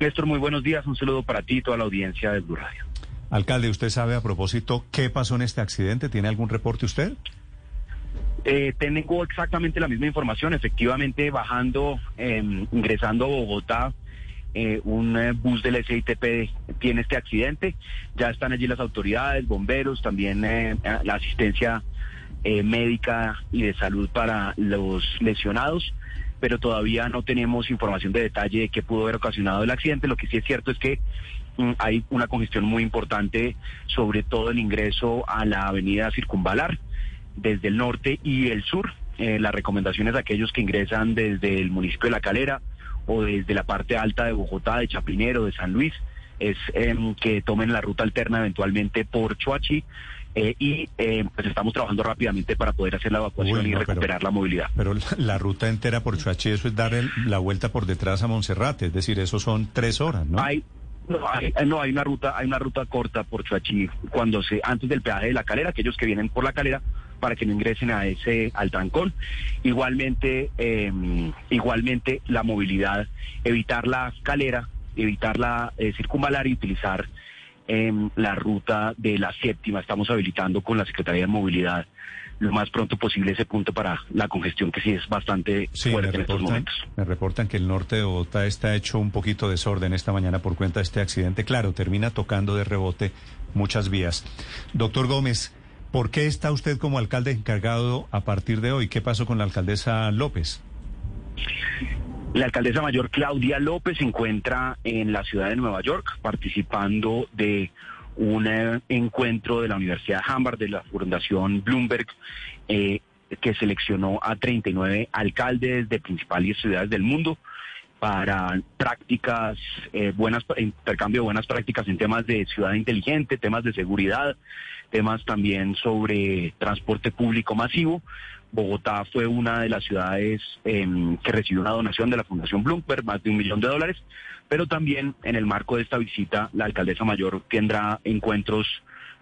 Néstor, muy buenos días. Un saludo para ti y toda la audiencia de Blue Radio. Alcalde, ¿usted sabe a propósito qué pasó en este accidente? ¿Tiene algún reporte usted? Eh, tengo exactamente la misma información. Efectivamente, bajando, em, ingresando a Bogotá, eh, un eh, bus del SITP tiene este accidente. Ya están allí las autoridades, bomberos, también la asistencia médica y de salud para los lesionados pero todavía no tenemos información de detalle de qué pudo haber ocasionado el accidente. Lo que sí es cierto es que mm, hay una congestión muy importante, sobre todo el ingreso a la avenida Circunvalar desde el norte y el sur. Eh, las recomendaciones a aquellos que ingresan desde el municipio de La Calera o desde la parte alta de Bogotá, de Chapinero, de San Luis, es em, que tomen la ruta alterna eventualmente por Chuachi eh, y eh, pues estamos trabajando rápidamente para poder hacer la evacuación y recuperar la movilidad. Pero la, ruta entera por Chuachi, eso es dar la vuelta por detrás a Monserrate, es decir, eso son tres horas, ¿no? Hay, no, hay, no, hay una ruta, hay una ruta corta por Chuachi cuando se, antes del peaje de la calera, aquellos que vienen por la calera, para que no ingresen a ese al trancón. Igualmente, em, igualmente la movilidad, evitar la calera, evitar la eh, circunvalar y utilizar en la ruta de la séptima. Estamos habilitando con la Secretaría de Movilidad lo más pronto posible ese punto para la congestión que sí es bastante fuerte en estos momentos. Me reportan que el norte de Bogotá está hecho un poquito desorden esta mañana por cuenta de este accidente. Claro, termina tocando de rebote muchas vías. Doctor Gómez, ¿por qué está usted como alcalde encargado a partir de hoy? ¿Qué pasó con la alcaldesa López? La alcaldesa mayor Claudia López se encuentra en la ciudad de Nueva York participando de un eh, encuentro de la Universidad de Harvard, de la Fundación Bloomberg, eh, que seleccionó a 39 alcaldes de principales ciudades del mundo para prácticas, eh, buenas, intercambio de buenas prácticas en temas de ciudad inteligente, temas de seguridad, temas también sobre transporte público masivo. Bogotá fue una de las ciudades em, que recibió una donación de la Fundación Bloomberg, más de un millón de dólares, pero también en el marco de esta visita la alcaldesa mayor tendrá encuentros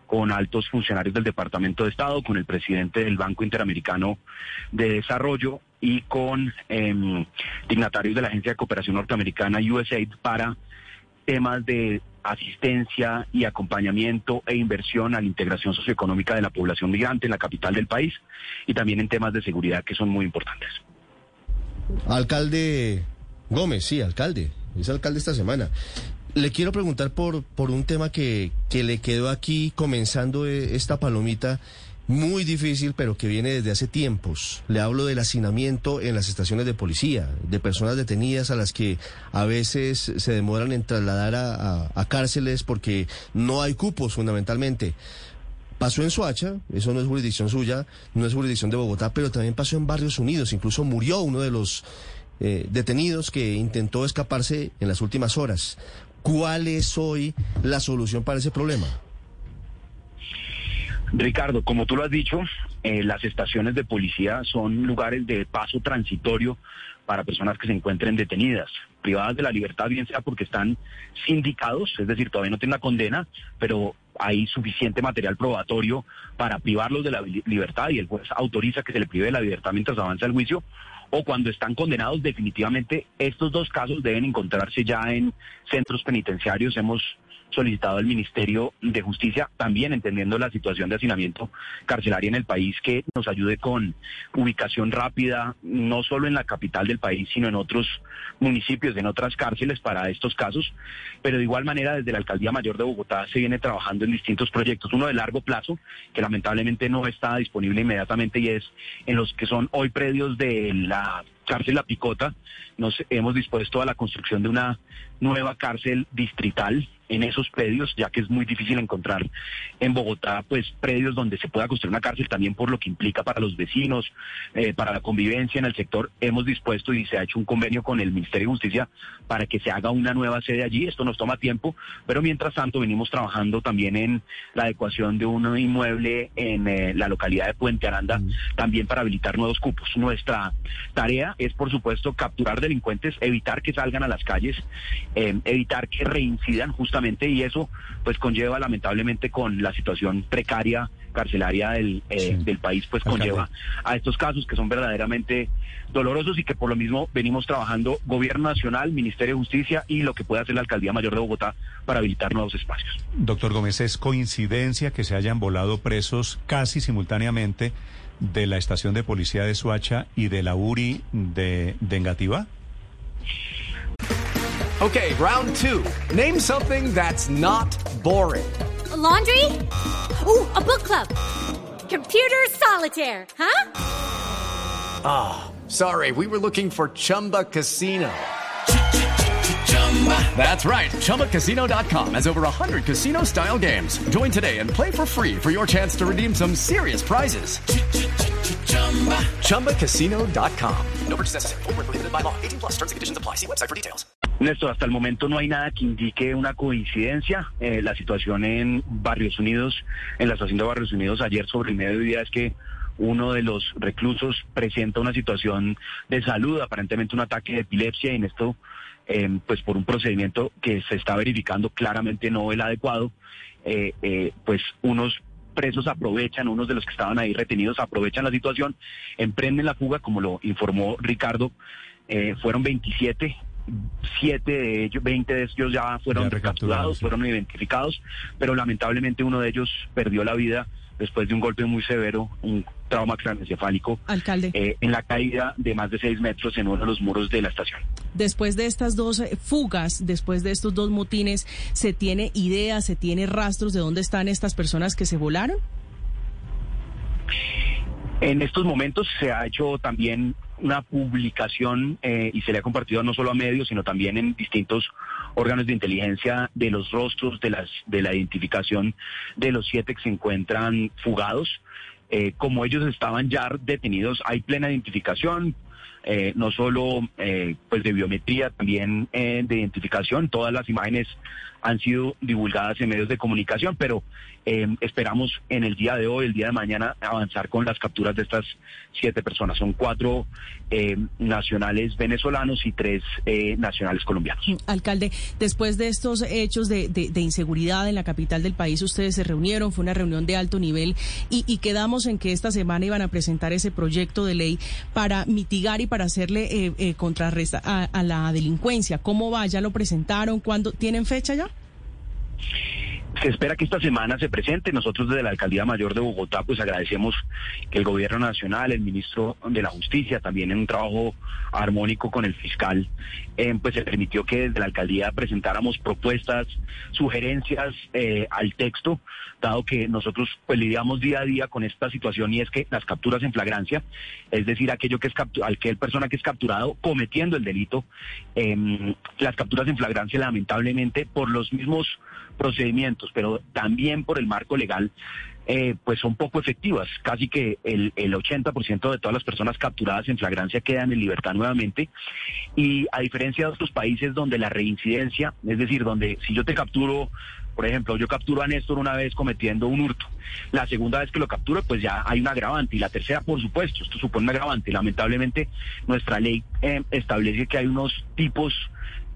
con altos funcionarios del Departamento de Estado, con el presidente del Banco Interamericano de Desarrollo y con em, dignatarios de la Agencia de Cooperación Norteamericana USAID para temas de asistencia y acompañamiento e inversión a la integración socioeconómica de la población migrante en la capital del país y también en temas de seguridad que son muy importantes. Alcalde Gómez, sí, alcalde, es alcalde esta semana. Le quiero preguntar por, por un tema que, que le quedó aquí comenzando eh, esta palomita muy difícil, pero que viene desde hace tiempos. Le hablo del hacinamiento en las estaciones de policía, de personas detenidas a las que a veces se demoran en trasladar a, cárceles porque no hay cupos fundamentalmente. Pasó en Soacha, eso no es jurisdicción suya, no es jurisdicción de Bogotá, pero también pasó en Barrios Unidos, incluso murió uno de los eh, detenidos que intentó escaparse en las últimas horas. ¿Cuál es hoy la solución para ese problema? Ricardo, como tú lo has dicho, eh, las estaciones de policía son lugares de paso transitorio para personas que se encuentren detenidas, privadas de la libertad, bien sea porque están sindicados, es decir, todavía no tienen la condena, pero hay suficiente material probatorio para privarlos de la libertad y el juez autoriza que se le prive de la libertad mientras avanza el juicio, o cuando están condenados definitivamente, estos dos casos deben encontrarse ya en centros penitenciarios. Hemos solicitado al Ministerio de Justicia, también entendiendo la situación de hacinamiento carcelaria en el país, que nos ayude con ubicación rápida, no solo en la capital del país, sino en otros municipios, en otras cárceles para estos casos. Pero de igual manera, desde la Alcaldía Mayor de Bogotá se viene trabajando en distintos proyectos, uno de largo plazo, que lamentablemente no está disponible inmediatamente, y es en los que son hoy predios de la cárcel La Picota, nos hemos dispuesto a la construcción de una nueva cárcel distrital en esos predios, ya que es muy difícil encontrar en Bogotá, pues predios donde se pueda construir una cárcel también por lo que implica para los vecinos, eh, para la convivencia en el sector. Hemos dispuesto y se ha hecho un convenio con el Ministerio de Justicia para que se haga una nueva sede allí. Esto nos toma tiempo, pero mientras tanto venimos trabajando también en la adecuación de un inmueble en eh, la localidad de Puente Aranda, mm. también para habilitar nuevos cupos. Nuestra tarea es, por supuesto, capturar delincuentes, evitar que salgan a las calles, eh, evitar que reincidan justamente y eso pues conlleva lamentablemente con la situación precaria carcelaria del, eh, del país pues conlleva a estos casos que son verdaderamente dolorosos y que por lo mismo venimos trabajando Gobierno Nacional, Ministerio de Justicia y lo que puede hacer la Alcaldía Mayor de Bogotá para habilitar nuevos espacios. Doctor Gómez, ¿es coincidencia que se hayan volado presos casi simultáneamente de la estación de policía de Suacha y de la URI de, de Engativá? Okay, round two. Name something that's not boring. laundry? Ooh, a book club. Computer solitaire, huh? Ah, oh, sorry, we were looking for Chumba Casino. That's right. ChumbaCasino.com has over 100 casino style games. Join today and play for free for your chance to redeem some serious prizes. ChumbaCasino.com. No purchase necessary. Full prohibited by law. 18 plus terms and conditions apply. See website for details. Néstor, hasta el momento no hay nada que indique una coincidencia. Eh, la situación en Barrios Unidos, en la estación de Barrios Unidos ayer sobre el mediodía es que uno de los reclusos presenta una situación de salud, aparentemente un ataque de epilepsia, y en esto, eh, pues por un procedimiento que se está verificando claramente no el adecuado, eh, eh, pues unos presos aprovechan, unos de los que estaban ahí retenidos aprovechan la situación, emprenden la fuga, como lo informó Ricardo, eh, fueron 27, siete de ellos, 20 de ellos ya fueron recapturados, fueron identificados, pero lamentablemente uno de ellos perdió la vida después de un golpe muy severo, un trauma craneoencefálico, Alcalde. Eh, en la caída de más de seis metros en uno de los muros de la estación. Después de estas dos eh, fugas, después de estos dos motines, ¿se tiene idea, se tiene rastros de dónde están estas personas que se volaron? En estos momentos se ha hecho también una publicación eh, y se le ha compartido no solo a medios, sino también en distintos órganos de inteligencia de los rostros de las de la identificación de los siete que se encuentran fugados. Eh, como ellos estaban ya detenidos, hay plena identificación, eh, no solo eh, pues de biometría, también eh, de identificación. Todas las imágenes han sido divulgadas en medios de comunicación, pero eh, esperamos en el día de hoy, el día de mañana, avanzar con las capturas de estas siete personas. Son cuatro eh, nacionales venezolanos y tres eh, nacionales colombianos. Alcalde, después de estos hechos de, de, de, inseguridad en la capital del país, ustedes se reunieron, fue una reunión de alto nivel y, y quedamos en que esta semana iban a presentar ese proyecto de ley para mitigar y para hacerle eh, eh, contrarresta a, a la delincuencia. ¿Cómo va? ¿Ya lo presentaron? ¿Cuándo? ¿Tienen fecha ya? Se espera que esta semana se presente. Nosotros desde la Alcaldía Mayor de Bogotá pues agradecemos que el Gobierno Nacional, el Ministro de la Justicia, también en un trabajo armónico con el fiscal, eh, pues se permitió que desde la Alcaldía presentáramos propuestas, sugerencias eh, al texto, dado que nosotros pues lidiamos día a día con esta situación y es que las capturas en flagrancia, es decir, aquello que es aquel persona que es capturado cometiendo el delito, eh, las capturas en flagrancia lamentablemente por los mismos procedimientos, pero también por el marco legal, eh, pues son poco efectivas. Casi que el, el 80% de todas las personas capturadas en flagrancia quedan en libertad nuevamente. Y a diferencia de otros países donde la reincidencia, es decir, donde si yo te capturo por ejemplo, yo capturo a Néstor una vez cometiendo un hurto. La segunda vez que lo capturo, pues ya hay un agravante. Y la tercera, por supuesto, esto supone un agravante. Lamentablemente, nuestra ley eh, establece que hay unos tipos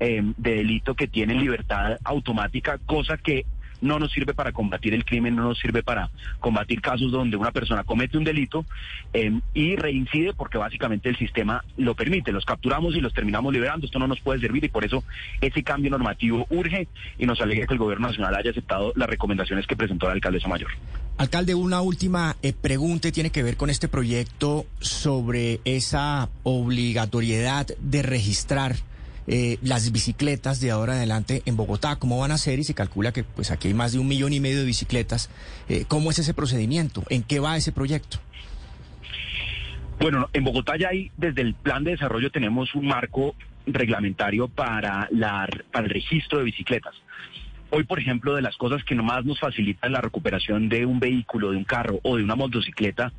eh, de delito que tienen libertad automática, cosa que no nos sirve para combatir el crimen, no nos sirve para combatir casos donde una persona comete un delito eh, y reincide porque básicamente el sistema lo permite. Los capturamos y los terminamos liberando. Esto no nos puede servir y por eso ese cambio normativo urge y nos alegra que el gobierno nacional haya aceptado las recomendaciones que presentó la alcaldesa mayor. Alcalde, una última eh, pregunta tiene que ver con este proyecto sobre esa obligatoriedad de registrar eh, las bicicletas de ahora en adelante en Bogotá, cómo van a ser y se calcula que pues aquí hay más de un millón y medio de bicicletas. Eh, ¿Cómo es ese procedimiento? ¿En qué va ese proyecto? Bueno, en Bogotá ya hay, desde el plan de desarrollo tenemos un marco reglamentario para, la, para el registro de bicicletas. Hoy, por ejemplo, de las cosas que nomás nos facilitan la recuperación de un vehículo, de un carro o de una motocicleta,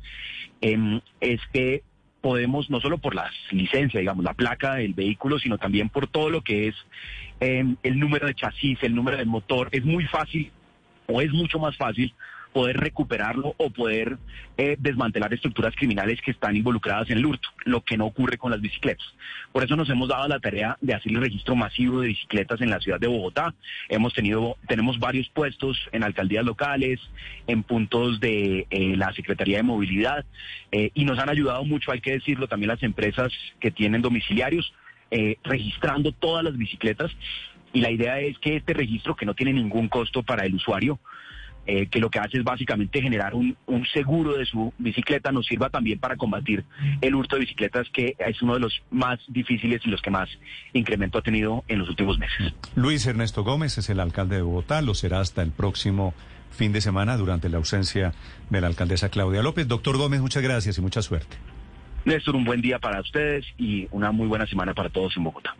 eh, es que podemos, no solo por las licencias, digamos, la placa del vehículo, sino también por todo lo que es eh, el número de chasis, el número del motor. Es muy fácil o es mucho más fácil poder recuperarlo o poder eh, desmantelar estructuras criminales que están involucradas en el hurto, lo que no ocurre con las bicicletas. Por eso nos hemos dado la tarea de hacer el registro masivo de bicicletas en la ciudad de Bogotá. Hemos tenido, tenemos varios puestos en alcaldías locales, en puntos de eh, la Secretaría de Movilidad, eh, y nos han ayudado mucho, hay que decirlo, también las empresas que tienen domiciliarios, registrando todas las bicicletas. Y la idea es que este registro, que no tiene ningún costo para el usuario, eh, que lo que hace es básicamente generar un, un, seguro de su bicicleta, nos sirva también para combatir el hurto de bicicletas, que es uno de los más difíciles y los que más incremento ha tenido en los últimos meses. Luis Ernesto Gómez es el alcalde de Bogotá, lo será hasta el próximo fin de semana durante la ausencia de la alcaldesa Claudia López. Doctor Gómez, muchas gracias y mucha suerte. Néstor, un buen día para ustedes y una muy buena semana para todos en Bogotá.